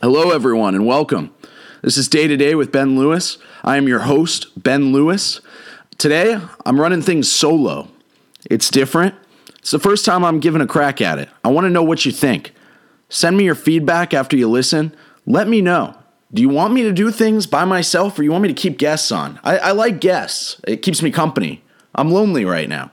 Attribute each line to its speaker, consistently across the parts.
Speaker 1: Hello, everyone, and welcome. This is Day to Day with Ben Lewis. I am your host, Ben Lewis. Today, I'm running things solo. It's different. It's the first time I'm giving a crack at it. I want to know what you think. Send me your feedback after you listen. Let me know. Do you want me to do things by myself or you want me to keep guests on? I, I like guests, it keeps me company. I'm lonely right now.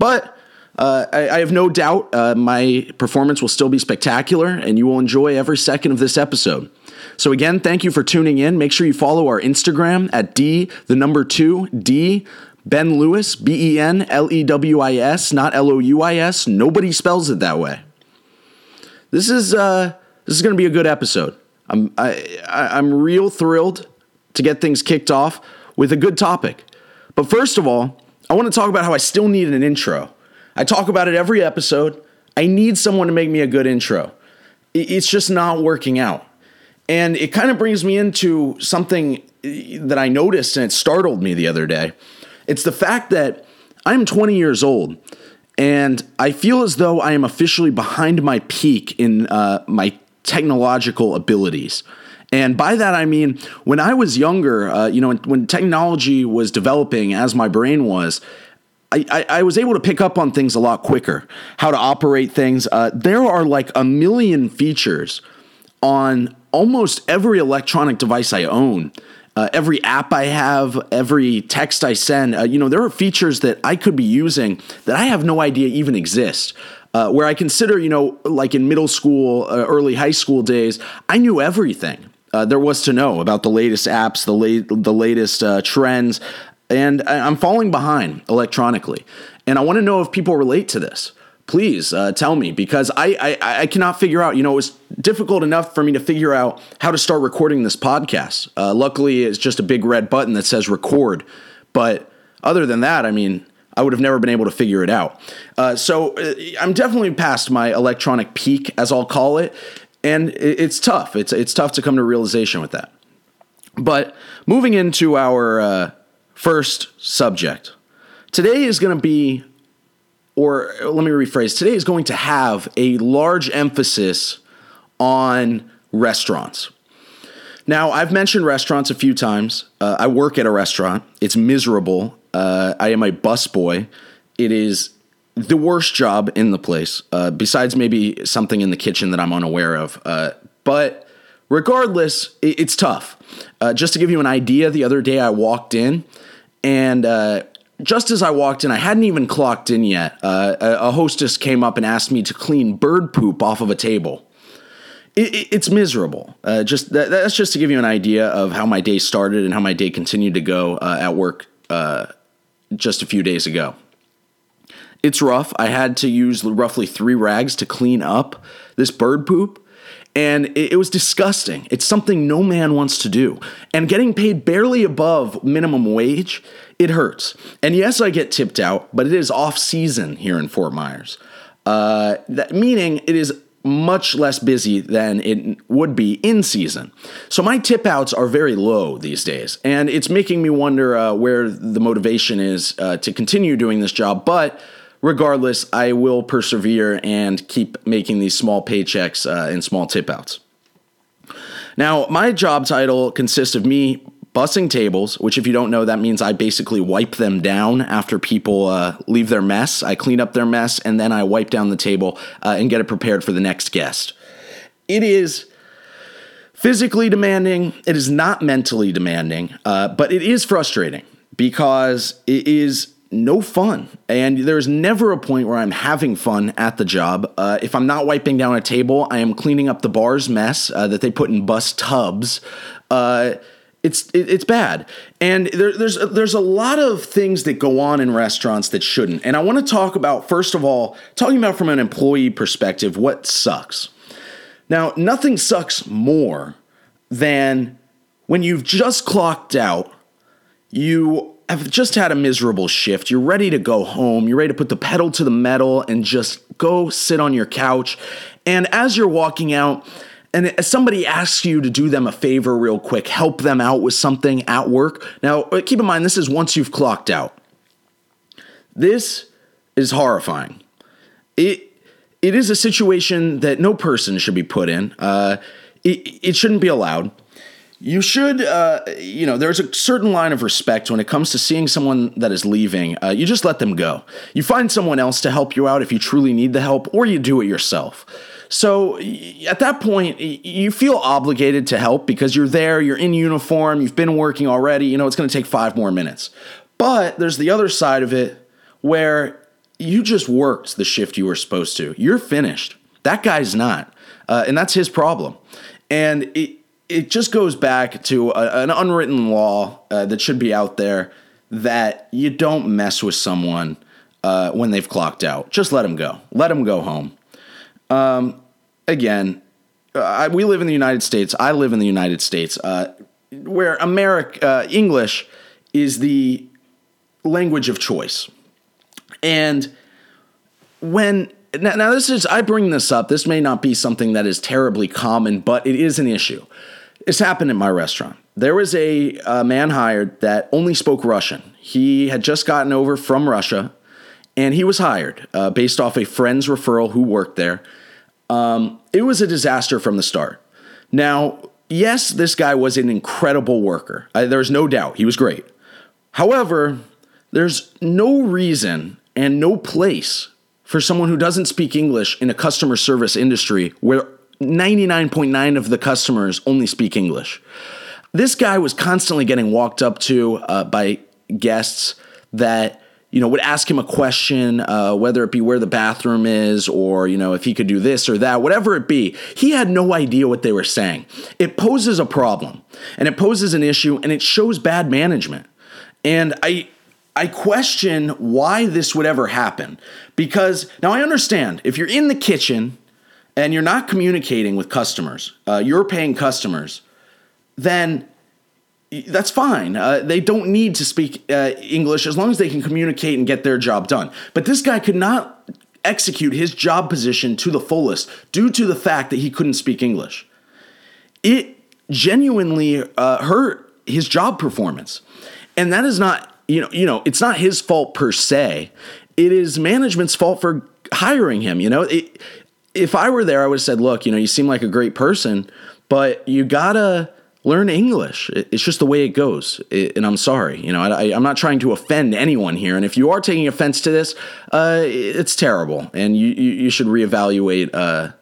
Speaker 1: But uh, I, I, have no doubt uh, my performance will still be spectacular and you will enjoy every second of this episode. So, again, thank you for tuning in. Make sure you follow our Instagram at D, the number two, D, Ben Lewis, B E N L E W I S, not L O U I S. Nobody spells it that way. This is, uh, this is going to be a good episode. I'm, I, I, I'm real thrilled to get things kicked off with a good topic. But first of all, I want to talk about how I still need an intro. I talk about it every episode. I need someone to make me a good intro. It's just not working out. And it kind of brings me into something that I noticed and it startled me the other day. It's the fact that I'm 20 years old and I feel as though I am officially behind my peak in uh, my technological abilities. And by that I mean when I was younger, uh, you know, when technology was developing as my brain was, I, I, was able to pick up on things a lot quicker, how to operate things. Uh, there are like a million features on almost every electronic device I own. Uh, every app I have, every text I send, uh, you know, there are features that I could be using that I have no idea even exist. Uh, where I consider, you know, like in middle school, uh, early high school days, I knew everything. Uh, there was to know about the latest apps, the late, the latest uh, trends, and I'm falling behind electronically. And I want to know if people relate to this. Please uh, tell me because I, I, I cannot figure out. You know, it was difficult enough for me to figure out how to start recording this podcast. Uh, luckily, it's just a big red button that says record. But other than that, I mean, I would have never been able to figure it out. Uh, so uh, I'm definitely past my electronic peak, as I'll call it, and it's tough. It's it's tough to come to realization with that. But moving into our uh, first subject. Today is going to be, or let me rephrase, today is going to have a large emphasis on restaurants. Now, I've mentioned restaurants a few times. Uh, I work at a restaurant, it's miserable. Uh, I am a busboy. It is the worst job in the place, uh, besides maybe something in the kitchen that I'm unaware of. Uh, but regardless, it's tough. Uh, just to give you an idea, the other day I walked in and uh, just as I walked in, I hadn't even clocked in yet. Uh, a, hostess came up and asked me to clean bird poop off of a table. It, it, it's miserable. Uh, just that, that's just to give you an idea of how my day started and how my day continued to go uh, at work uh, just a few days ago. It's rough. I had to use roughly three rags to clean up this bird poop and it, was disgusting. It's something no man wants to do. And getting paid barely above minimum wage, it hurts. And yes, I get tipped out, but it is off season here in Fort Myers. Uh, that, meaning it is much less busy than it would be in season. So my tip outs are very low these days, and it's making me wonder uh, where the motivation is uh, to continue doing this job. But regardless, I will persevere and keep making these small paychecks uh, and small tip outs. Now, my job title consists of me bussing tables, which, if you don't know, that means I basically wipe them down after people uh, leave their mess. I clean up their mess and then I wipe down the table uh, and get it prepared for the next guest. It is physically demanding, it is not mentally demanding, uh, but it is frustrating because it is no fun. And there's never a point where I'm having fun at the job. Uh, if I'm not wiping down a table, I am cleaning up the bar's mess uh, that they put in bus tubs. Uh, it's it, it's bad, and there, there's there's a lot of things that go on in restaurants that shouldn't. And I want to talk about first of all, talking about from an employee perspective, what sucks. Now, nothing sucks more than when you've just clocked out, you have just had a miserable shift. You're ready to go home. You're ready to put the pedal to the metal and just go sit on your couch. And as you're walking out, and somebody asks you to do them a favor real quick, help them out with something at work. Now, uh, keep in mind, this is once you've clocked out. This is horrifying. It it is a situation that no person should be put in. Uh, it, it shouldn't be allowed. You should, uh, you know, there's a certain line of respect when it comes to seeing someone that is leaving. Uh, you just let them go. You find someone else to help you out if you truly need the help, or you do it yourself. So at that point, you feel obligated to help because you're there, you're in uniform, you've been working already, you know, it's going to take five more minutes. But there's the other side of it where you just worked the shift you were supposed to. You're finished. That guy's not. Uh, and that's his problem. And it, it just goes back to a, an unwritten law uh, that should be out there that you don't mess with someone uh, when they've clocked out. Just let them go. Let them go home. Um, again, uh, we live in the United States. I live in the United States, uh, where America uh, English is the language of choice. And when now, now, this is I bring this up. This may not be something that is terribly common, but it is an issue. This happened in my restaurant. There was a, a man hired that only spoke Russian. He had just gotten over from Russia, and he was hired uh, based off a friend's referral who worked there. Um, it was a disaster from the start. Now, yes, this guy was an incredible worker. I, there's no doubt he was great. However, there's no reason and no place for someone who doesn't speak English in a customer service industry where 99.9 of the customers only speak English. This guy was constantly getting walked up to uh, by guests that you know, would ask him a question, uh, whether it be where the bathroom is or, you know, if he could do this or that, whatever it be. He had no idea what they were saying. It poses a problem and it poses an issue and it shows bad management. And I, I question why this would ever happen because now I understand if you're in the kitchen and you're not communicating with customers, uh, you're paying customers, then that's fine. Uh, they don't need to speak uh, English as long as they can communicate and get their job done. But this guy could not execute his job position to the fullest due to the fact that he couldn't speak English. It genuinely uh, hurt his job performance, and that is not you know you know it's not his fault per se. It is management's fault for hiring him. You know, it, if I were there, I would have said, "Look, you know, you seem like a great person, but you gotta." learn English. It's just the way it goes. and I'm sorry, you know, I, am not trying to offend anyone here. And if you are taking offense to this, uh, it's terrible, and you you, should reevaluate uh,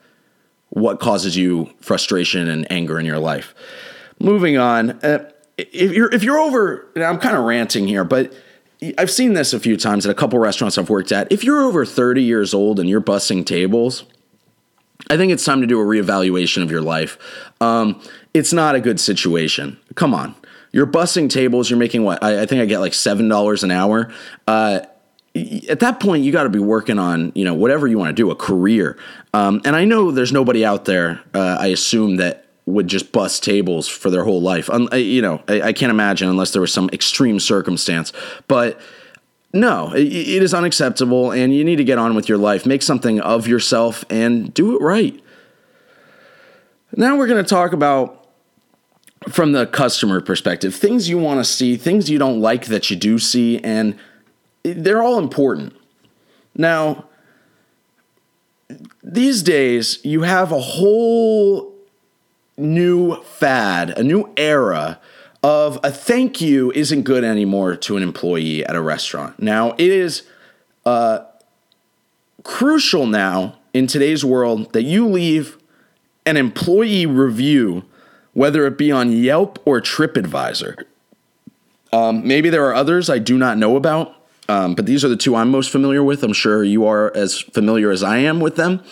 Speaker 1: what causes you frustration and anger in your life. Moving on, uh, if you're if you're over, I'm kind of ranting here, but. I've seen this a few times at a couple restaurants I've worked at. If you're over 30 years old and you're bussing tables, I think it's time to do a reevaluation of your life. Um, it's not a good situation. Come on. You're bussing tables, you're making what? I, I think I get like $7 an hour. Uh, at that point, you got to be working on, you know, whatever you want to do, a career. Um, and I know there's nobody out there, uh, I assume, that would just bust tables for their whole life. Um, you know, I, I, can't imagine unless there was some extreme circumstance. But no, it, is unacceptable, and you need to get on with your life. Make something of yourself and do it right. Now we're going to talk about from the customer perspective things you want to see, things you don't like that you do see, and they're all important. Now, these days, you have a whole new fad, a new era of a thank you isn't good anymore to an employee at a restaurant. Now, it is uh, crucial now in today's world that you leave an employee review, whether it be on Yelp or TripAdvisor. Um, maybe there are others I do not know about, um, but these are the two I'm most familiar with. I'm sure you are as familiar as I am with them.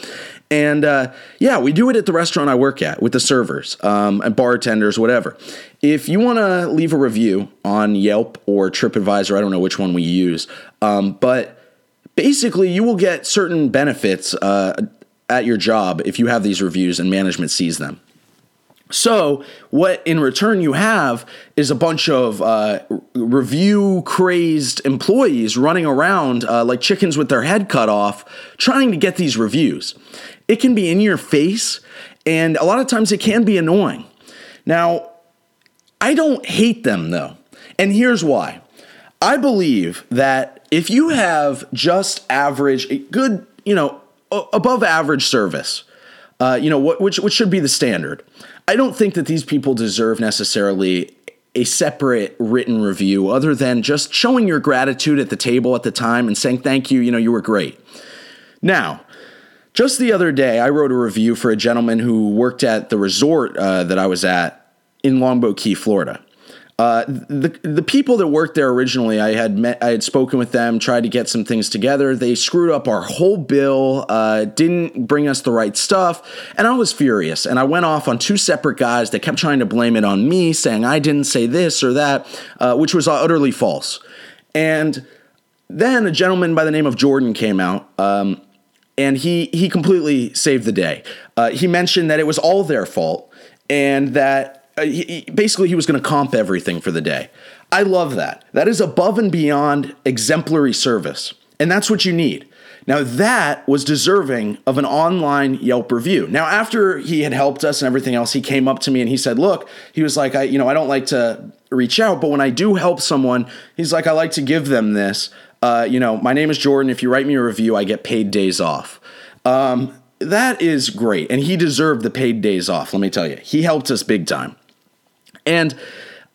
Speaker 1: And uh, yeah, we do it at the restaurant I work at with the servers um, and bartenders, whatever. If you want to leave a review on Yelp or TripAdvisor, I don't know which one we use, um, but basically you will get certain benefits uh, at your job if you have these reviews and management sees them. So, what in return you have is a bunch of uh, review crazed employees running around uh, like chickens with their head cut off, trying to get these reviews. It can be in your face, and a lot of times it can be annoying. Now, I don't hate them though, and here's why. I believe that if you have just average, a good, you know, above average service, uh, you know, which which should be the standard. I don't think that these people deserve necessarily a separate written review other than just showing your gratitude at the table at the time and saying thank you, you know, you were great. Now, just the other day, I wrote a review for a gentleman who worked at the resort uh, that I was at in Longboat Key, Florida. Uh, the the people that worked there originally, I had met, I had spoken with them, tried to get some things together. They screwed up our whole bill, uh, didn't bring us the right stuff, and I was furious. And I went off on two separate guys that kept trying to blame it on me, saying I didn't say this or that, uh, which was utterly false. And then a gentleman by the name of Jordan came out. Um, and he he completely saved the day. Uh, he mentioned that it was all their fault, and that uh, he, basically he was going to comp everything for the day. I love that. That is above and beyond exemplary service. And that's what you need. Now, that was deserving of an online Yelp review. Now, after he had helped us and everything else, he came up to me and he said, Look, he was like, I, you know, I don't like to reach out, but when I do help someone, he's like, I like to give them this. Uh, you know, my name is Jordan. If you write me a review, I get paid days off. Um, that is great. And he deserved the paid days off, let me tell you. He helped us big time. And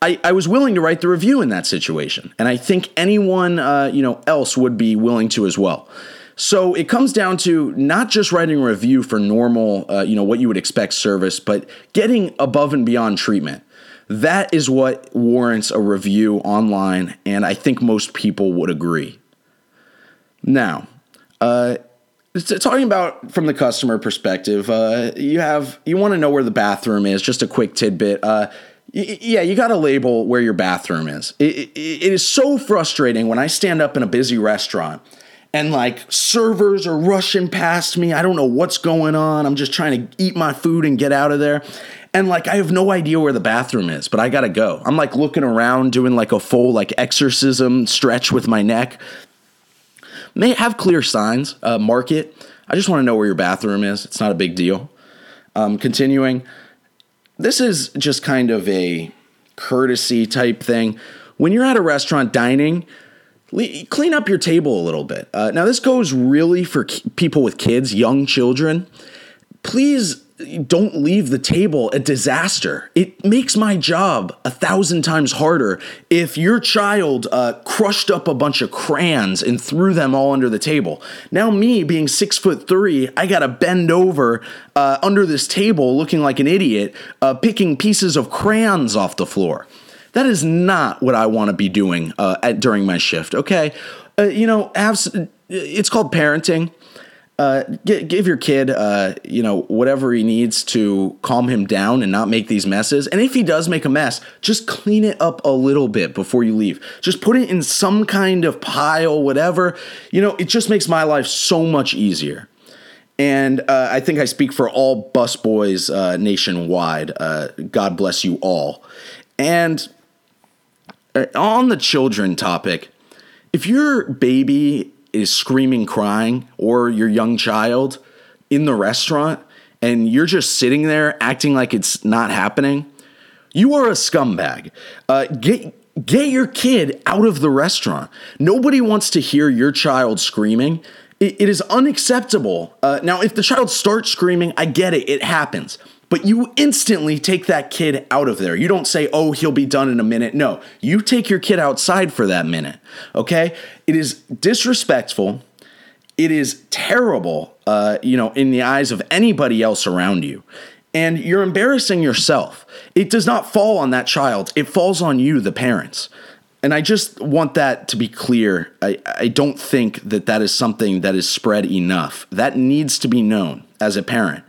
Speaker 1: I, I was willing to write the review in that situation, and I think anyone uh, you know else would be willing to as well. So it comes down to not just writing a review for normal, uh, you know, what you would expect service, but getting above and beyond treatment. That is what warrants a review online, and I think most people would agree. Now, uh, talking about from the customer perspective, uh, you have you want to know where the bathroom is. Just a quick tidbit. Yeah, you got to label where your bathroom is. It, it, it is so frustrating when I stand up in a busy restaurant and like servers are rushing past me. I don't know what's going on. I'm just trying to eat my food and get out of there. And like I have no idea where the bathroom is, but I got to go. I'm like looking around doing like a full like exorcism stretch with my neck. May have clear signs, uh, mark it. I just want to know where your bathroom is. It's not a big deal. Um, continuing, this is just kind of a courtesy type thing. When you're at a restaurant dining, clean up your table a little bit. Uh, now, this goes really for people with kids, young children. Please don't leave the table a disaster. It makes my job a thousand times harder if your child uh, crushed up a bunch of crayons and threw them all under the table. Now, me being six foot three, I gotta bend over uh, under this table looking like an idiot, uh, picking pieces of crayons off the floor. That is not what I want to be doing uh, at, during my shift. Okay, uh, you know, it's called parenting uh, give your kid, uh, you know, whatever he needs to calm him down and not make these messes. And if he does make a mess, just clean it up a little bit before you leave. Just put it in some kind of pile, whatever. You know, it just makes my life so much easier. And uh, I think I speak for all busboys uh, nationwide. Uh, God bless you all. And on the children topic, if your baby is screaming, crying, or your young child in the restaurant, and you're just sitting there acting like it's not happening, you are a scumbag. Uh, get get your kid out of the restaurant. Nobody wants to hear your child screaming. it, it is unacceptable. Uh, now, if the child starts screaming, I get it. It happens but you instantly take that kid out of there. You don't say, oh, he'll be done in a minute. No, you take your kid outside for that minute, okay? It is disrespectful. It is terrible, uh, you know, in the eyes of anybody else around you. And you're embarrassing yourself. It does not fall on that child, it falls on you, the parents. And I just want that to be clear. I, I don't think that that is something that is spread enough. That needs to be known as a parent.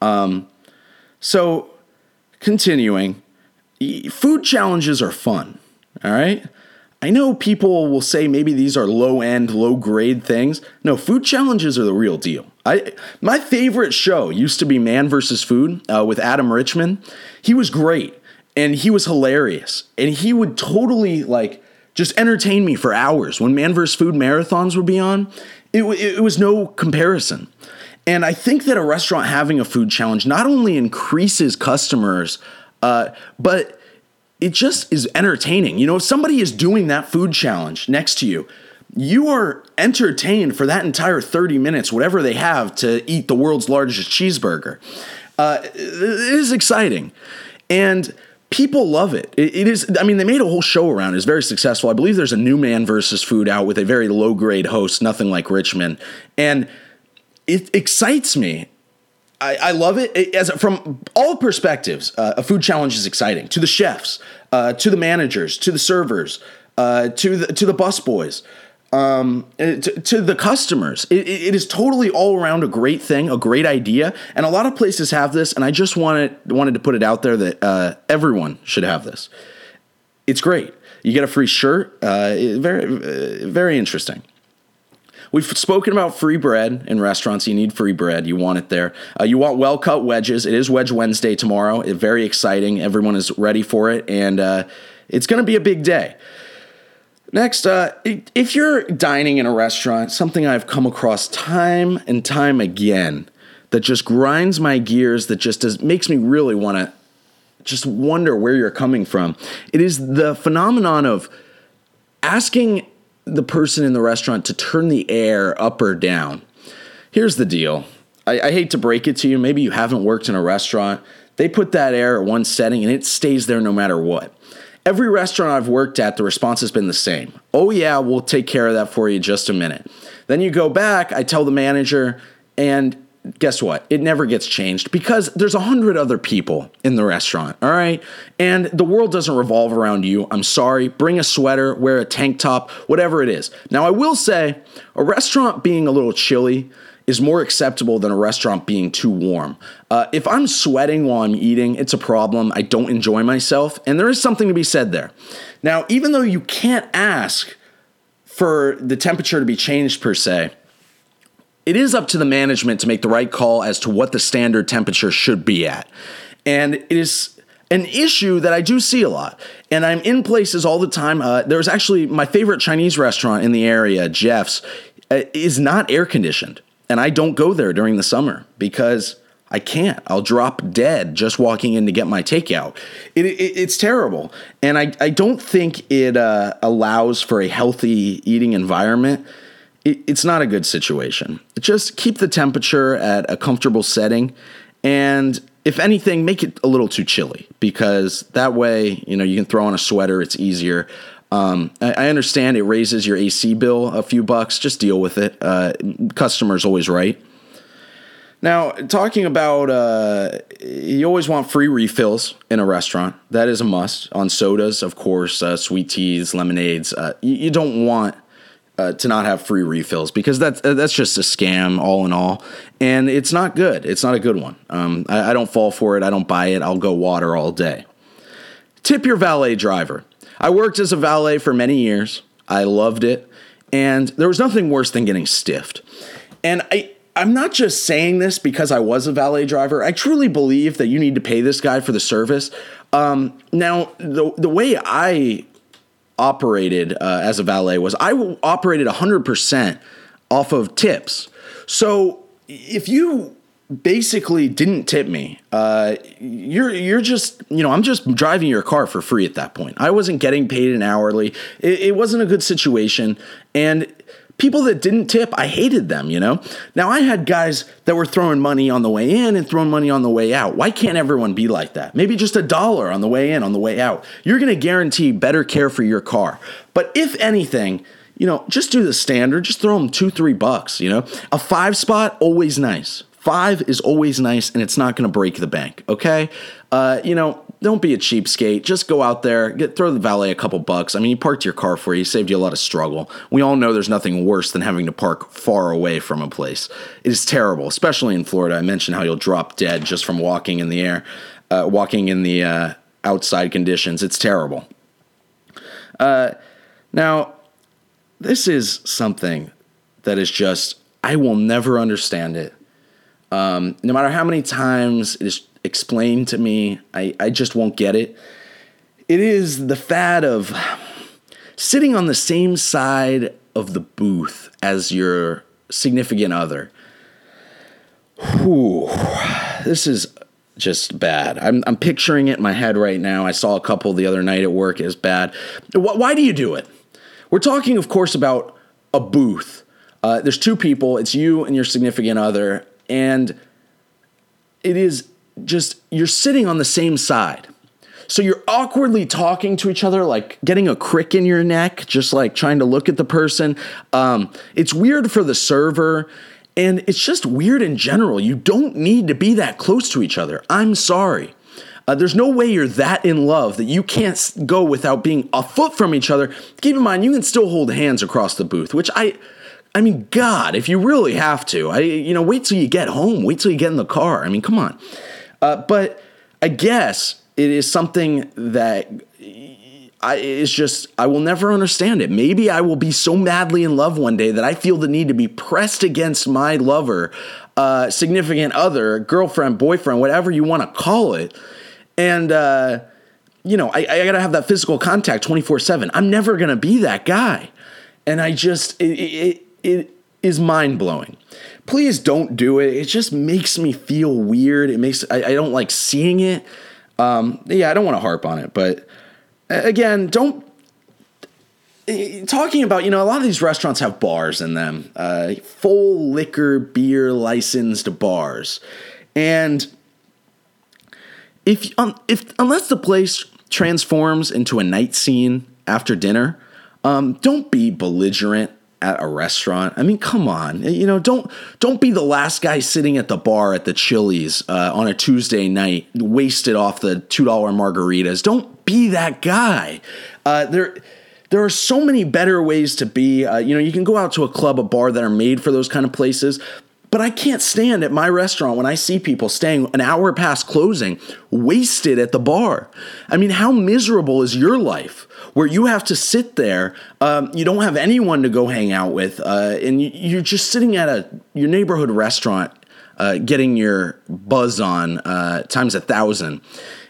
Speaker 1: Um, so, continuing, food challenges are fun, all right? I know people will say maybe these are low end, low grade things. No, food challenges are the real deal. I my favorite show used to be Man vs. Food uh, with Adam Richman. He was great and he was hilarious and he would totally like just entertain me for hours when Man vs. Food marathons would be on. It, it, it was no comparison. And I think that a restaurant having a food challenge not only increases customers, uh, but it just is entertaining. You know, if somebody is doing that food challenge next to you, you are entertained for that entire 30 minutes, whatever they have to eat the world's largest cheeseburger. Uh, it is exciting. And people love it. it. Is, I mean, they made a whole show around it. It's very successful. I believe there's a new man versus food out with a very low grade host, nothing like Richman. And it excites me. I, I love it. it as from all perspectives. Uh, a food challenge is exciting to the chefs, uh, to the managers, to the servers, uh, to the to the bus boys um, to, to, the customers. It, it is totally all around a great thing, a great idea, and a lot of places have this. And I just wanted wanted to put it out there that uh, everyone should have this. It's great. You get a free shirt. Uh, very very interesting. We've spoken about free bread in restaurants. You need free bread. You want it there. Uh, you want well cut wedges. It is Wedge Wednesday tomorrow. It's very exciting. Everyone is ready for it, and uh, it's going to be a big day. Next, uh, if you're dining in a restaurant, something I've come across time and time again that just grinds my gears, that just does, makes me really want to just wonder where you're coming from. It is the phenomenon of asking the person in the restaurant to turn the air up or down. Here's the deal I, I hate to break it to you. Maybe you haven't worked in a restaurant. They put that air at one setting and it stays there no matter what. Every restaurant I've worked at, the response has been the same. Oh, yeah, we'll take care of that for you just a minute. Then you go back, I tell the manager, and guess what? It never gets changed because there's a hundred other people in the restaurant, all right? And the world doesn't revolve around you. I'm sorry. Bring a sweater, wear a tank top, whatever it is. Now, I will say, a restaurant being a little chilly, is more acceptable than a restaurant being too warm. Uh, if I'm sweating while I'm eating, it's a problem. I don't enjoy myself, and there is something to be said there. Now, even though you can't ask for the temperature to be changed per se, it is up to the management to make the right call as to what the standard temperature should be at. And it is an issue that I do see a lot. And I'm in places all the time. Uh, there's actually my favorite Chinese restaurant in the area, Jeff's, uh, is not air conditioned. And I don't go there during the summer because I can't. I'll drop dead just walking in to get my takeout. It, it, it's terrible. And I, I don't think it uh, allows for a healthy eating environment. It, it's not a good situation. Just keep the temperature at a comfortable setting. And if anything, make it a little too chilly because that way, you know, you can throw on a sweater, it's easier. Um, I, I, understand it raises your AC bill a few bucks. Just deal with it. Uh, customer's always right. Now, talking about, uh, you always want free refills in a restaurant. That is a must. On sodas, of course, uh, sweet teas, lemonades. Uh, you, you, don't want uh, to not have free refills because that's that's just a scam, all in all, and it's not good. It's not a good one. Um, I, I don't fall for it. I don't buy it. I'll go water all day. Tip your valet driver. I worked as a valet for many years. I loved it. And there was nothing worse than getting stiffed. And I, I'm not just saying this because I was a valet driver. I truly believe that you need to pay this guy for the service. Um, now, the, the way I operated uh, as a valet was I operated 100% off of tips. So if you basically didn't tip me. Uh, you're you're just you know I'm just driving your car for free at that point. I wasn't getting paid an hourly. It, it wasn't a good situation, and people that didn't tip, I hated them. You know. Now I had guys that were throwing money on the way in and throwing money on the way out. Why can't everyone be like that? Maybe just a dollar on the way in, on the way out. You're to guarantee better care for your car. But if anything you know, just do the standard. Just throw them two, three bucks. You know, a five spot always nice. Five is always nice and it's not to break the bank, okay? Uh, you know, don't be a cheapskate. Just go out there, get throw the valet a couple bucks. I mean, he parked your car for you, saved you a lot of struggle. We all know there's nothing worse than having to park far away from a place. It is terrible, especially in Florida. I mentioned how you'll drop dead just from walking in the air, uh, walking in the uh, outside conditions. It's terrible. Uh, now, this is something that is just I will never understand it um, no matter how many times it is explained to me, I, I just won't get it. It is the fad of sitting on the same side of the booth as your significant other. Whew, this is just bad. I'm, I'm picturing it in my head right now. I saw a couple the other night at work. Is bad. Why do you do it? We're talking, of course, about a booth. Uh, there's two people. It's you and your significant other, and it is just you're sitting on the same side. So you're awkwardly talking to each other, like getting a crick in your neck, just like trying to look at the person. Um, it's weird for the server, and it's just weird in general. You don't need to be that close to each other. I'm sorry. Uh, there's no way you're that in love that you can't go without being a foot from each other. Keep in mind, you can still hold hands across the booth, which I. I mean, God, if you really have to, I you know, wait till you get home, wait till you get in the car. I mean, come on. Uh, but I guess it is something that I is just I will never understand it. Maybe I will be so madly in love one day that I feel the need to be pressed against my lover, uh, significant other, girlfriend, boyfriend, whatever you want to call it, and. Uh, you know, I, I gotta have that physical contact 24 7. I'm never gonna be that guy. And I just, it, it, it is mind blowing. Please don't do it. It just makes me feel weird. It makes, I, I don't like seeing it. Um, yeah, I don't want to harp on it, but again, don't. Talking about, you know, a lot of these restaurants have bars in them, uh, full liquor, beer licensed bars. And if, um, if unless the place transforms into a night scene after dinner, um, don't be belligerent at a restaurant. I mean, come on, you know, don't don't be the last guy sitting at the bar at the Chili's uh, on a Tuesday night, wasted off the two dollar margaritas. Don't be that guy. Uh, there. There are so many better ways to be. Uh, you know, you can go out to a club, a bar that are made for those kind of places. But I can't stand at my restaurant when I see people staying an hour past closing, wasted at the bar. I mean, how miserable is your life where you have to sit there? Um, you don't have anyone to go hang out with, uh, and you're just sitting at a your neighborhood restaurant, uh, getting your buzz on uh, times a thousand.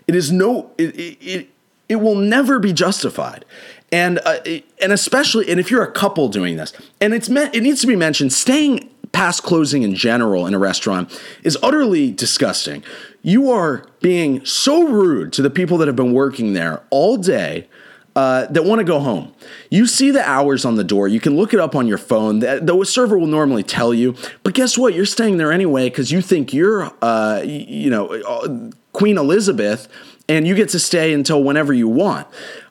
Speaker 1: It is no. It, it, it will never be justified and uh, and especially and if you're a couple doing this and it's meant it needs to be mentioned staying past closing in general in a restaurant is utterly disgusting. You are being so rude to the people that have been working there all day. Uh, that want to go home. You see the hours on the door. You can look it up on your phone. The, server will normally tell you, but guess what? You're staying there anyway because you think you're, uh, you know, uh, Queen Elizabeth, and you get to stay until whenever you want.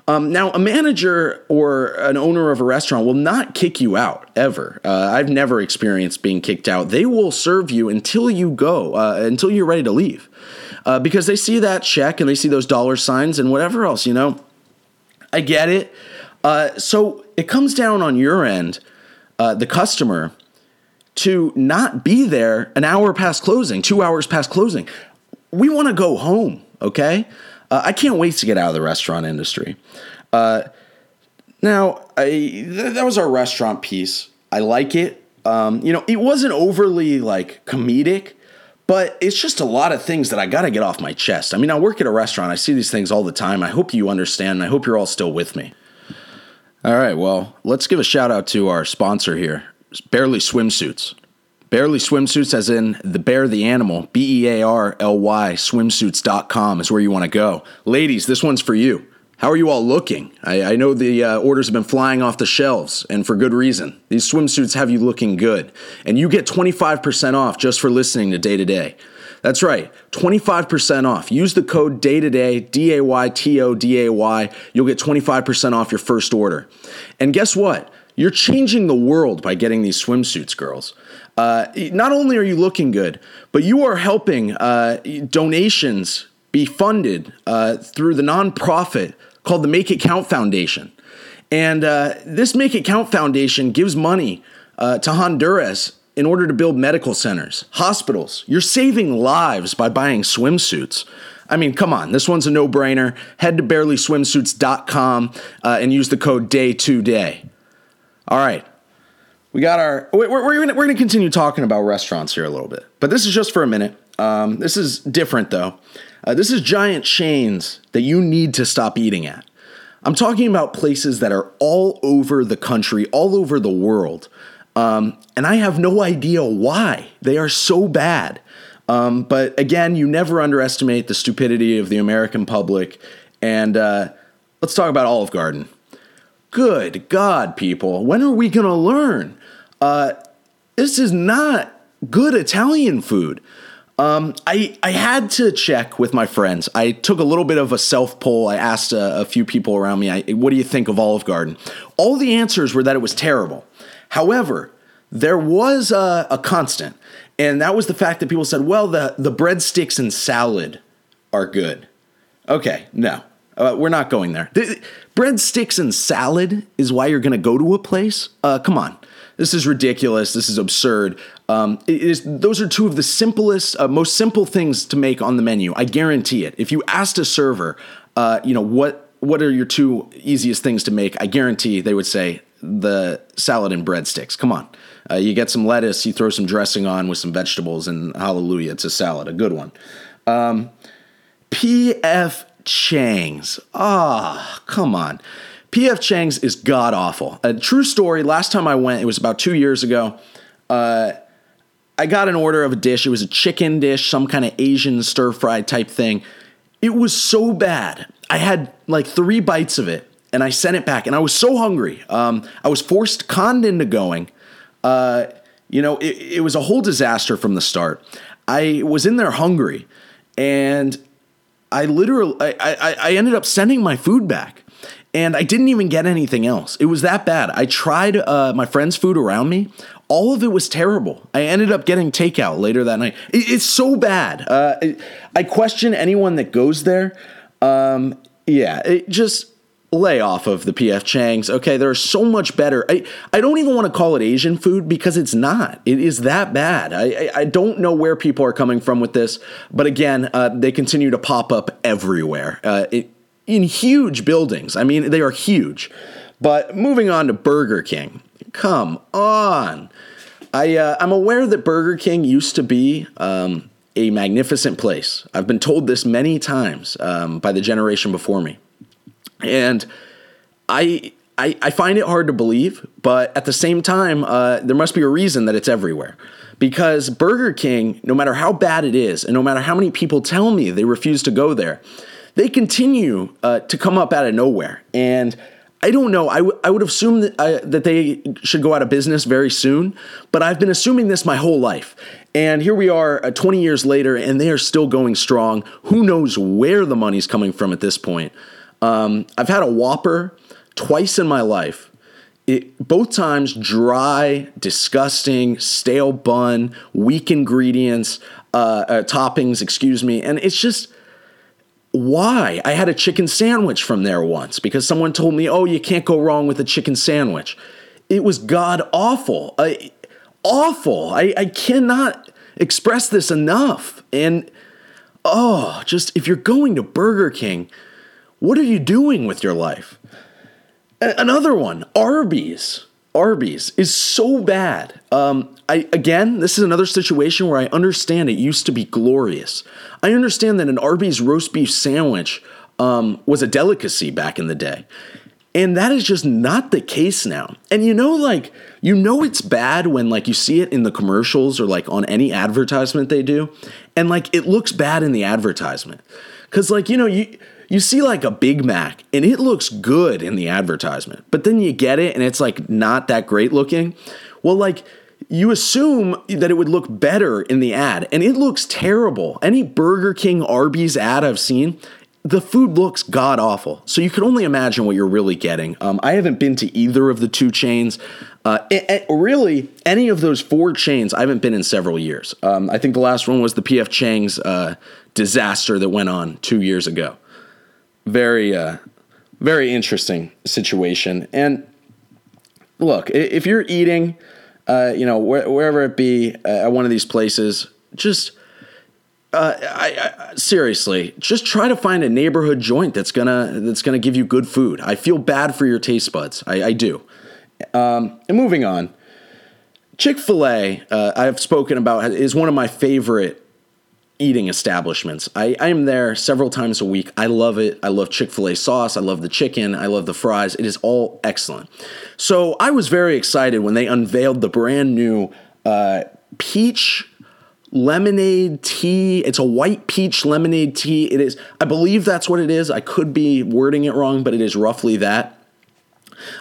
Speaker 1: Um, now, a manager or an owner of a restaurant will not kick you out ever. Uh, I've never experienced being kicked out. They will serve you until you go, uh, until you're ready to leave, uh, because they see that check and they see those dollar signs and whatever else. You know, I get it. Uh, so it comes down on your end, uh, the customer, to not be there an hour past closing, two hours past closing. We want to go home. Okay. Uh, I can't wait to get out of the restaurant industry. Uh, now, I, th- that was our restaurant piece. I like it. Um, you know, it wasn't overly like comedic, but it's just a lot of things that I got to get off my chest. I mean, I work at a restaurant. I see these things all the time. I hope you understand. And I hope you're all still with me. All right, well, let's give a shout out to our sponsor here, Bearly Swimsuits. Bearly Swimsuits, as in the bear, the animal, B E A R L Y, swimsuits.com is where you want to go. Ladies, this one's for you. How are you all looking? I, I know the uh, orders have been flying off the shelves, and for good reason. These swimsuits have you looking good, and you get 25% off just for listening to Day to Day. That's right, 25% off. Use the code day to day, D A Y T O D A Y. You'll get 25% off your first order. And guess what? You're changing the world by getting these swimsuits, girls. Uh, not only are you looking good, but you are helping uh, donations be funded uh, through the nonprofit called the Make It Count Foundation. And uh, this Make It Count Foundation gives money uh, to Honduras in order to build medical centers, hospitals. You're saving lives by buying swimsuits. I mean, come on, this one's a no brainer. Head to bearlyswimsuits.com uh, and use the code DAY2DAY. All right, we got our we're, we're, gonna, we're gonna continue talking about restaurants here a little bit but this is just for a minute um, this is different though uh, this is giant chains that you need to stop eating at. I'm talking about places that are all over the country all over the world. Um, and i have no idea why. They are so bad. Um, but again you never underestimate the stupidity of the american public. And uh, let's talk about olive garden. Good god people when are we going to learn? Uh, this is not good Italian food. Um, I I had to check with my friends. I took a little bit of a self poll. I asked a, a few people around me, I, "What do you think of Olive Garden?" All the answers were that it was terrible. However, there was a, a constant, and that was the fact that people said, "Well, the the breadsticks and salad are good." Okay, no, uh, we're not going there. The, breadsticks and salad is why you're going to go to a place. Uh, come on, this is ridiculous. This is absurd. Um, those are two of the simplest, uh, most simple things to make on the menu. I guarantee it. If you asked a server, uh, you know what what are your two easiest things to make? I guarantee they would say the salad and breadsticks. Come on. Uh, you get some lettuce, you throw some dressing on with some vegetables, and hallelujah, it's a salad, a good one. Um, P.F. Chang's. Ah, oh, come on. P.F. Chang's is god awful. A true story. Last time I went, it was about two years ago. Uh, I got an order of a dish. It was a chicken dish, some kind of Asian stir fry type thing. It was so bad. I had like three bites of it and I sent it back and I was so hungry. Um, I was forced, conned into going. Uh, you know, it, it was a whole disaster from the start. I was in there hungry and I literally, I, I, I ended up sending my food back and I didn't even get anything else. It was that bad. I tried uh, my friend's food around me. All of it was terrible. I ended up getting takeout later that night. It, it's so bad. Uh, I question anyone that goes there. Um, yeah, it just lay off of the PF Chang's. Okay, they're so much better. I, I don't even want to call it Asian food because it's not. It is that bad. I, I, I don't know where people are coming from with this, but again, uh, they continue to pop up everywhere. Uh, it, in huge buildings. I mean, they are huge. But moving on to Burger King. Come on. I, uh, I'm aware that Burger King used to be um, a magnificent place. I've been told this many times um, by the generation before me. And I, I, I, find it hard to believe, but at the same time, uh, there must be a reason that it's everywhere. Because Burger King, no matter how bad it is, and no matter how many people tell me they refuse to go there, they continue uh, to come up out of nowhere. And I don't know. I, w- I would assume that, uh, that they should go out of business very soon, but I've been assuming this my whole life. And here we are uh, 20 years later, and they are still going strong. Who knows where the money's coming from at this point? Um, I've had a Whopper twice in my life. It, both times dry, disgusting, stale bun, weak ingredients, uh, uh, toppings, excuse me. And it's just why? I had a chicken sandwich from there once because someone told me, oh, you can't go wrong with a chicken sandwich. It was god awful. Awful. I, I cannot express this enough. And oh, just if you're going to Burger King, what are you doing with your life? A- another one, Arby's. Arby's is so bad. Um, I again, this is another situation where I understand it used to be glorious. I understand that an Arby's roast beef sandwich um, was a delicacy back in the day, and that is just not the case now. And you know, like you know, it's bad when like you see it in the commercials or like on any advertisement they do, and like it looks bad in the advertisement because like you know you you see like a Big Mac and it looks good in the advertisement, but then you get it and it's like not that great looking. Well, like you assume that it would look better in the ad and it looks terrible. Any Burger King Arby's ad I've seen, the food looks god awful. So you can only imagine what you're really getting. Um, I haven't been to either of the two chains. Uh, it, it, really, any of those four chains, I haven't been in several years. Um, I think the last one was the PF Chang's uh, disaster that went on two years ago very uh, very interesting situation. And look, if you're eating, uh, you know, wherever it be uh, at one of these places, just uh, I, I, seriously, just try to find a neighborhood joint that's gonna that's gonna give you good food. I feel bad for your taste buds. I, I do. Um, and moving on, Chick Fil A, uh, I've spoken about, is one of my favorite eating establishments. I, I am there several times a week. I love it. I love Chick fil A sauce. I love the chicken. I love the fries. It is all excellent. So I was very excited when they unveiled the brand new uh, peach lemonade tea. It's a white peach lemonade tea. It is, I believe that's what it is. I could be wording it wrong, but it is roughly that.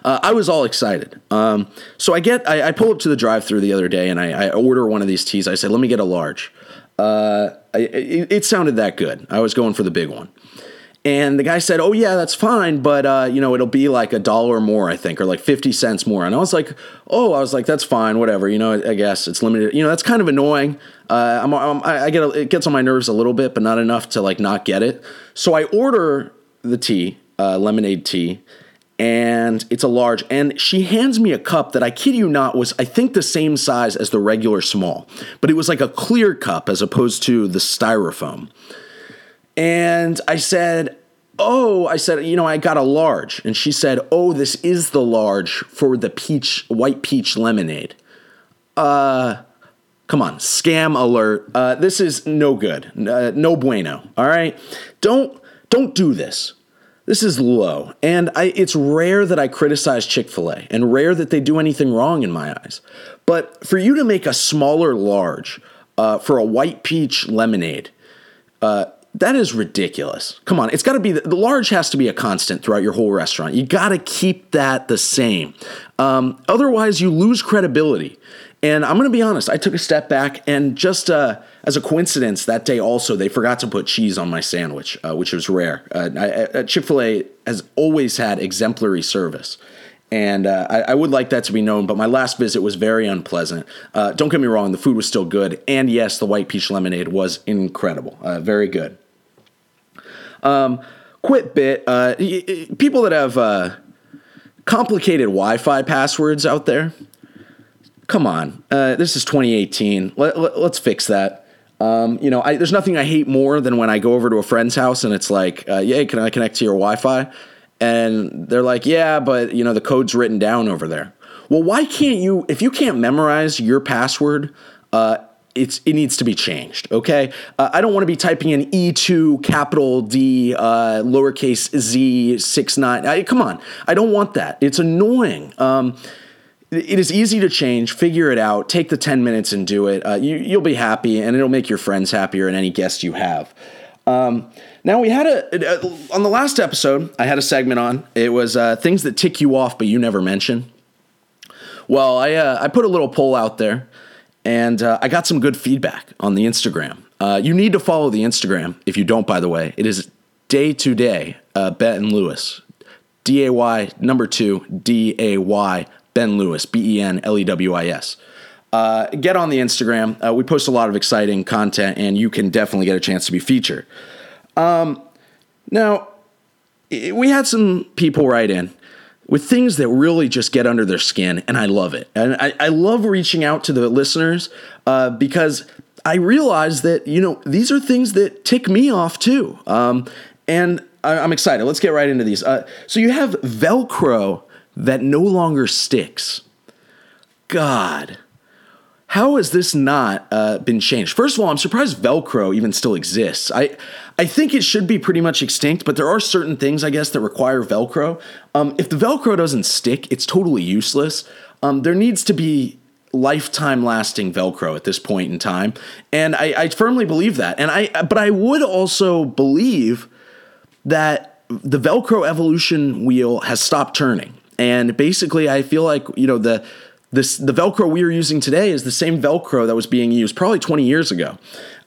Speaker 1: Uh, I was all excited. Um, so I get, I, I, pull up to the drive through the other day and I, I, order one of these teas. I said, let me get a large. Uh, it, it sounded that good. I was going for the big one. And the guy said, "Oh yeah, that's fine, but uh, you know it'll be like a dollar more, I think, or like fifty cents more." And I was like, "Oh, I was like, that's fine, whatever. You know, I guess it's limited. You know, that's kind of annoying. Uh, I'm, I'm, i get it gets on my nerves a little bit, but not enough to like not get it. So I order the tea, uh, lemonade tea, and it's a large. And she hands me a cup that I kid you not was I think the same size as the regular small, but it was like a clear cup as opposed to the styrofoam." And I said, Oh, I said, you know, I got a large. And she said, Oh, this is the large for the peach, white peach lemonade. Uh, come on, scam alert. Uh, this is no good. Uh, no bueno. All right. Don't, don't do this. This is low. And I, it's rare that I criticize Chick fil A and rare that they do anything wrong in my eyes. But for you to make a smaller large uh, for a white peach lemonade, uh, that is ridiculous. Come on, it's got to be the, the, large has to be a constant throughout your whole restaurant. You got to keep that the same. Um, otherwise, you lose credibility. And I'm going to be honest, I took a step back and just uh, as a coincidence, that day also they forgot to put cheese on my sandwich, uh, which was rare. Uh, Chick fil A has always had exemplary service. And uh, I, I, would like that to be known, but my last visit was very unpleasant. Uh, don't get me wrong, the food was still good. And yes, the white peach lemonade was incredible. Uh, very good. Um, quit bit. Uh, people that have uh, complicated Wi-Fi passwords out there. Come on, uh, this is 2018. Let, us let, fix that. Um, you know, I, there's nothing I hate more than when I go over to a friend's house and it's like, uh, "Yeah, can I connect to your Wi-Fi?" And they're like, "Yeah, but you know the code's written down over there." Well, why can't you? If you can't memorize your password, uh, it's it needs to be changed. Okay, uh, I don't want to be typing in E2 capital D uh, lowercase z six nine. I, come on, I don't want that. It's annoying. Um, it is easy to change. Figure it out. Take the ten minutes and do it. Uh, you, you'll be happy, and it'll make your friends happier and any guest you have. Um, now we had a, a, on the last episode. I had a segment on. It was uh, things that tick you off, but you never mention. Well, I uh, I put a little poll out there and uh, I got some good feedback on the Instagram. Uh, you need to follow the Instagram. If you don't, by the way, it is day to day, uh, and Lewis. D A Y number two, D A Y, Ben Lewis, B E N L E W I S. Uh, get on the Instagram. Uh, we post a lot of exciting content, and you can definitely get a chance to be featured. Um, now, we had some people write in with things that really just get under their skin, and I love it. And I, I love reaching out to the listeners uh, because I realize that you know these are things that tick me off too. Um, and I, am excited. Let's get right into these. Uh, so you have Velcro that no longer sticks. God, how has this not uh, been changed? First of all, I'm surprised Velcro even still exists. I I think it should be pretty much extinct, but there are certain things I guess that require Velcro. Um, if the Velcro doesn't stick, it's totally useless. Um, there needs to be lifetime lasting Velcro at this point in time, and I, I firmly believe that. And I but I would also believe that the Velcro evolution wheel has stopped turning. And basically, I feel like you know the this the Velcro we are using today is the same Velcro that was being used probably 20 years ago.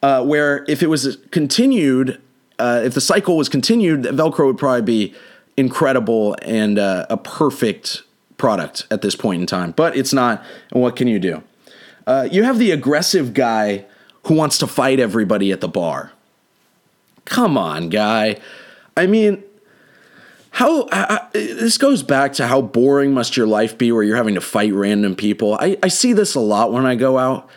Speaker 1: Uh, where if it was continued, uh, if the cycle was continued, Velcro would probably be incredible and uh, a perfect product at this point in time. But it's not. And what can you do? Uh, you have the aggressive guy who wants to fight everybody at the bar. Come on, guy. I mean, how this goes back to how boring must your life be where you're having to fight random people I, I see this a lot when i go out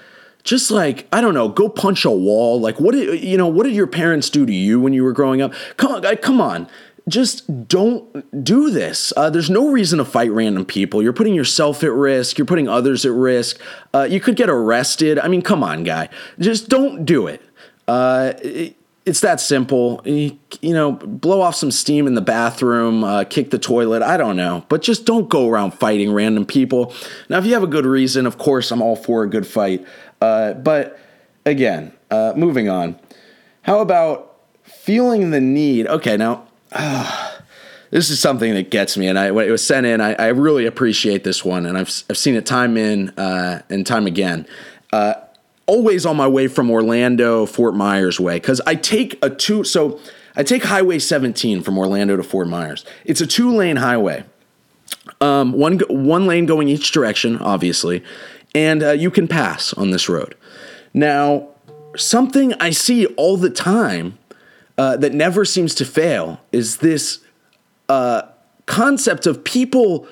Speaker 1: just like i don't know go punch a wall like what did you know what did your parents do to you when you were growing up come on guy, come on just don't do this. Uh, there's no reason to fight random people. You're putting yourself at risk. You're putting others at risk. Uh, you could get arrested. I mean, come on, guy. Just don't do it. Uh, it it's that simple. You, know, blow off some steam in the bathroom, uh, kick the toilet. I don't know, but just don't go around fighting random people. Now, if you have a good reason, of course, I'm all for a good fight. Uh, but again, uh, moving on. How about feeling the need? Okay, now. this is something that gets me, and I, when it was sent in, I, I really appreciate this one, and I've, I've seen it time in uh, and time again. Always on my way from Orlando, Fort Myers way, because I take a two. So I take Highway 17 from Orlando to Fort Myers. It's a two lane highway. Um, one one lane going each direction, obviously, and uh, you can pass on this road. Now, something I see all the time uh, that never seems to fail is this uh, concept of people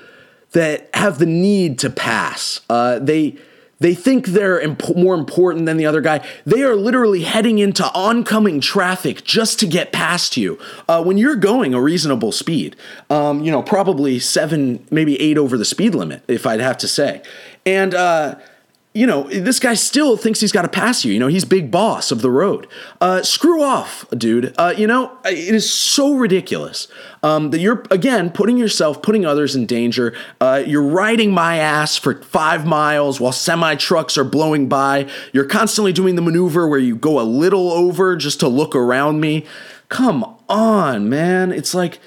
Speaker 1: that have the need to pass. Uh, they they think they're imp- more important than the other guy. They are literally heading into oncoming traffic just to get past you. Uh, when you're going a reasonable speed, um, you know, probably seven, maybe eight over the speed limit, if I'd have to say. And, uh, you know, this guy still thinks he's got to pass you. You know, he's big boss of the road. Uh, screw off, dude. Uh, you know, it is so ridiculous um, that you're, again, putting yourself, putting others in danger. Uh, you're riding my ass for five miles while semi trucks are blowing by. You're constantly doing the maneuver where you go a little over just to look around me. Come on, man. It's like,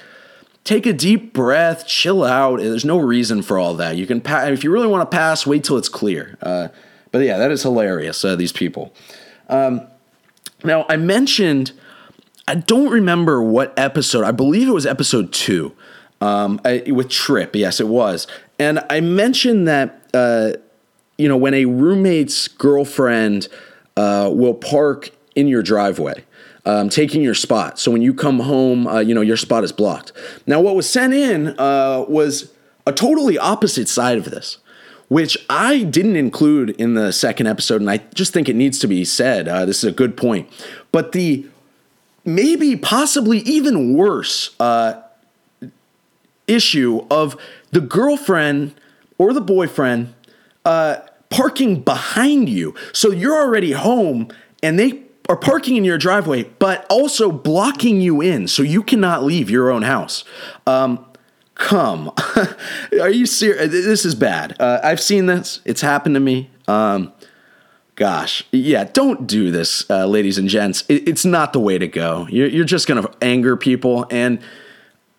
Speaker 1: take a deep breath, chill out. There's no reason for all that. You can pass if you really want to pass. Wait till it's clear. Uh, but yeah, that is hilarious. Uh, these people. Um, now I mentioned. I don't remember what episode. I believe it was episode two um, I, with Trip. Yes, it was. And I mentioned that uh, you know when a roommate's girlfriend uh, will park in your driveway um, taking your spot. So when you come home, uh, you know, your spot is blocked. Now, what was sent in uh, was a totally opposite side of this, which I didn't include in the second episode, and I just think it needs to be said. Uh, this is a good point. But the maybe, possibly even worse uh, issue of the girlfriend or the boyfriend uh, parking behind you. So you're already home and they are parking in your driveway, but also blocking you in so you cannot leave your own house. Um, come, are you serious? This is bad. Uh, I've seen this. It's happened to me. Um, gosh, yeah, don't do this, uh, ladies and gents. It, it's not the way to go. You're, you're just going to anger people and.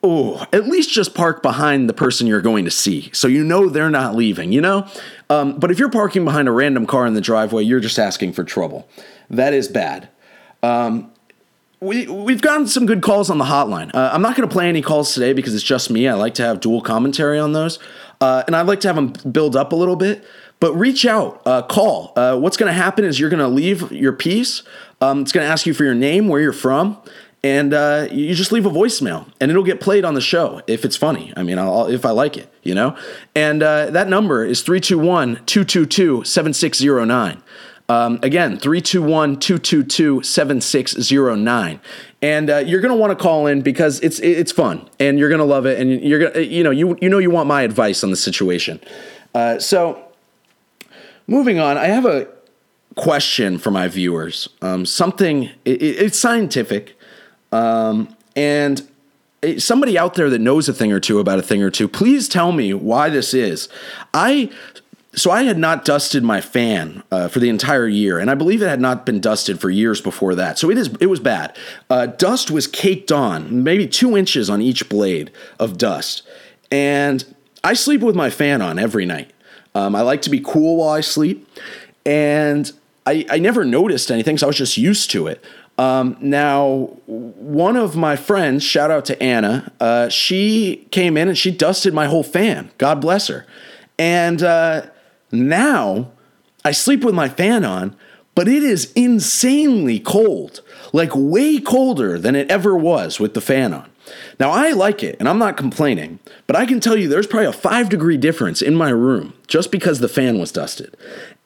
Speaker 1: Oh, at least just park behind the person you're going to see so you know they're not leaving, you know? Um, but if you're parking behind a random car in the driveway, you're just asking for trouble. That is bad. Um, we, we've gotten some good calls on the hotline. Uh, I'm not going to play any calls today because it's just me. I like to have dual commentary on those. Uh, and I'd like to have them build up a little bit. But reach out, uh, call. Uh, what's going to happen is you're going to leave your piece. Um, it's going to ask you for your name, where you're from, and uh, you just leave a voicemail, and it'll get played on the show if it's funny. I mean, I'll, if I like it, you know? And uh, that number is 321 222 7609. Um, again, 321 222 7609. And uh, you're going to want to call in because it's it's fun and you're going to love it. And you're going to, you know, you, you know, you want my advice on the situation. Uh, so moving on, I have a question for my viewers. Um, something, it, it's scientific. Um, and somebody out there that knows a thing or two about a thing or two, please tell me why this is. I so I had not dusted my fan uh, for the entire year, and I believe it had not been dusted for years before that. So it is it was bad. Uh, dust was caked on, maybe two inches on each blade of dust, and I sleep with my fan on every night. Um, I like to be cool while I sleep, and I, I never noticed anything, so I was just used to it. Um, now, one of my friends, shout out to Anna, uh, she came in and she dusted my whole fan. God bless her. And uh, now I sleep with my fan on, but it is insanely cold, like way colder than it ever was with the fan on. Now, I like it and I'm not complaining, but I can tell you there's probably a five degree difference in my room just because the fan was dusted.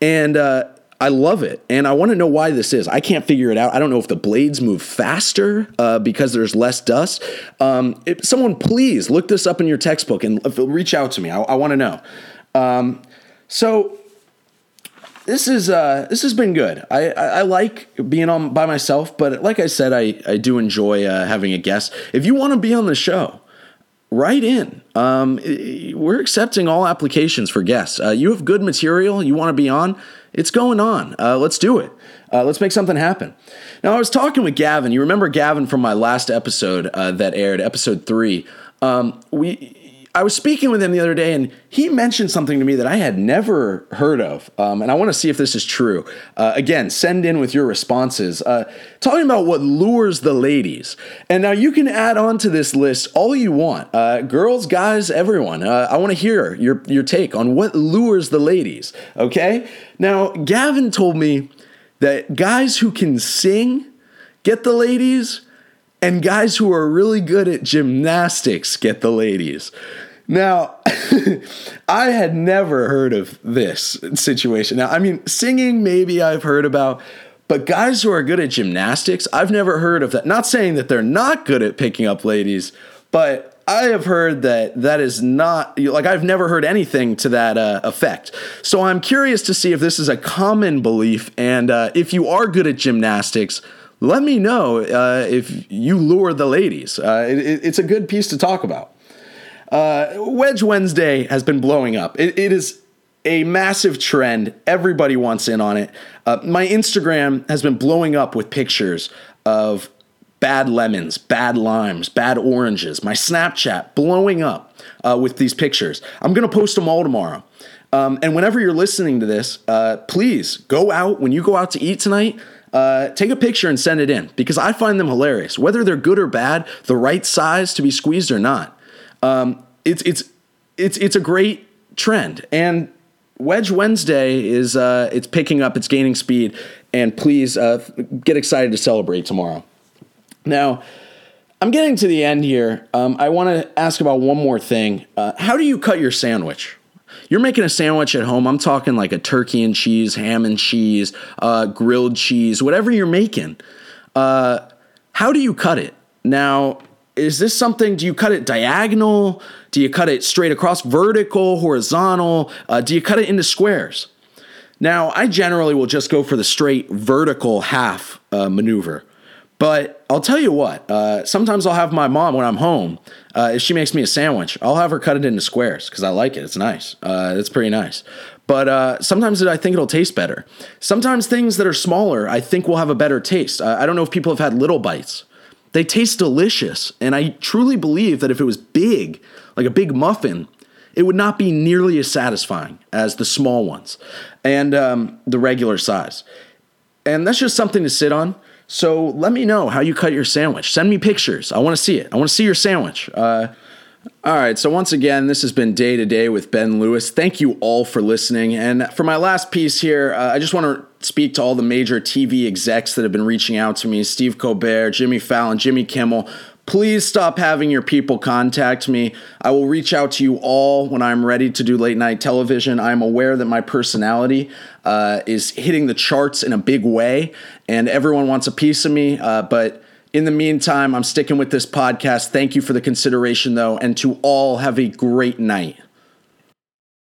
Speaker 1: And uh, I love it. And I want to know why this is. I can't figure it out. I don't know if the blades move faster uh, because there's less dust. Um, if, someone, please look this up in your textbook and reach out to me. I, I want to know. Um, so this is uh, this has been good. I, I, I, like being on by myself, but like I said, I, I do enjoy uh, having a guest. If you want to be on the show, write in. Um, we're accepting all applications for guests. Uh, you have good material. You want to be on? It's going on. Uh, let's do it. Uh, let's make something happen. Now, I was talking with Gavin. You remember Gavin from my last episode uh, that aired, episode three. Um, we I was speaking with him the other day, and he mentioned something to me that I had never heard of, um, and I want to see if this is true. Uh, again, send in with your responses. Uh, talking about what lures the ladies, and now you can add on to this list all you want, uh, girls, guys, everyone. Uh, I want to hear your your take on what lures the ladies. Okay, now Gavin told me that guys who can sing get the ladies and guys who are really good at gymnastics get the ladies. Now, I had never heard of this situation. Now, I mean, singing maybe I've heard about, but guys who are good at gymnastics, I've never heard of that. Not saying that they're not good at picking up ladies, but I have heard that that is not like I've never heard anything to that uh, effect. So I'm curious to see if this is a common belief, and uh, if you are good at gymnastics, let me know uh, if you lure the ladies. Uh, it, it's a good piece to talk about. Uh, Wedge Wednesday has been blowing up. it, it is a massive trend. Everybody wants in on it. Uh, my Instagram has been blowing up with pictures of bad lemons, bad limes, bad oranges. My Snapchat blowing up uh, with these pictures. I'm going to post them all tomorrow. Um, and whenever you're listening to this, uh, please go out when you go out to eat tonight. Uh, take a picture and send it in because I find them hilarious. Whether they're good or bad, the right size to be squeezed or not, um, it's it's it's it's a great trend. And Wedge Wednesday is uh, it's picking up, it's gaining speed, and please uh, get excited to celebrate tomorrow. Now, I'm getting to the end here. Um, I want to ask about one more thing. Uh, how do you cut your sandwich? You're making a sandwich at home. I'm talking like a turkey and cheese, ham and cheese, uh, grilled cheese, whatever you're making. Uh, how do you cut it? Now, is this something? Do you cut it diagonal? Do you cut it straight across, vertical, horizontal? Uh, do you cut it into squares? Now, I generally will just go for the straight vertical half uh, maneuver. But I'll tell you what, uh, sometimes I'll have my mom when I'm home, uh, if she makes me a sandwich, I'll have her cut it into squares because I like it. It's nice. Uh, it's pretty nice. But uh, sometimes I think it'll taste better. Sometimes things that are smaller, I think will have a better taste. Uh, I don't know if people have had little bites. They taste delicious. And I truly believe that if it was big, like a big muffin, it would not be nearly as satisfying as the small ones and um, the regular size. And that's just something to sit on. So let me know how you cut your sandwich. Send me pictures. I want to see it. I want to see your sandwich. Uh, all right. So once again, this has been day to day with Ben Lewis. Thank you all for listening. And for my last piece here, uh, I just want to speak to all the major TV execs that have been reaching out to me: Steve Colbert, Jimmy Fallon, Jimmy Kimmel. Please stop having your people contact me. I will reach out to you all when I'm ready to do late night television. I'm aware that my personality uh, is hitting the charts in a big way, and everyone wants a piece of me. Uh, but in the meantime, I'm sticking with this podcast. Thank you for the consideration, though, and to all, have a great night.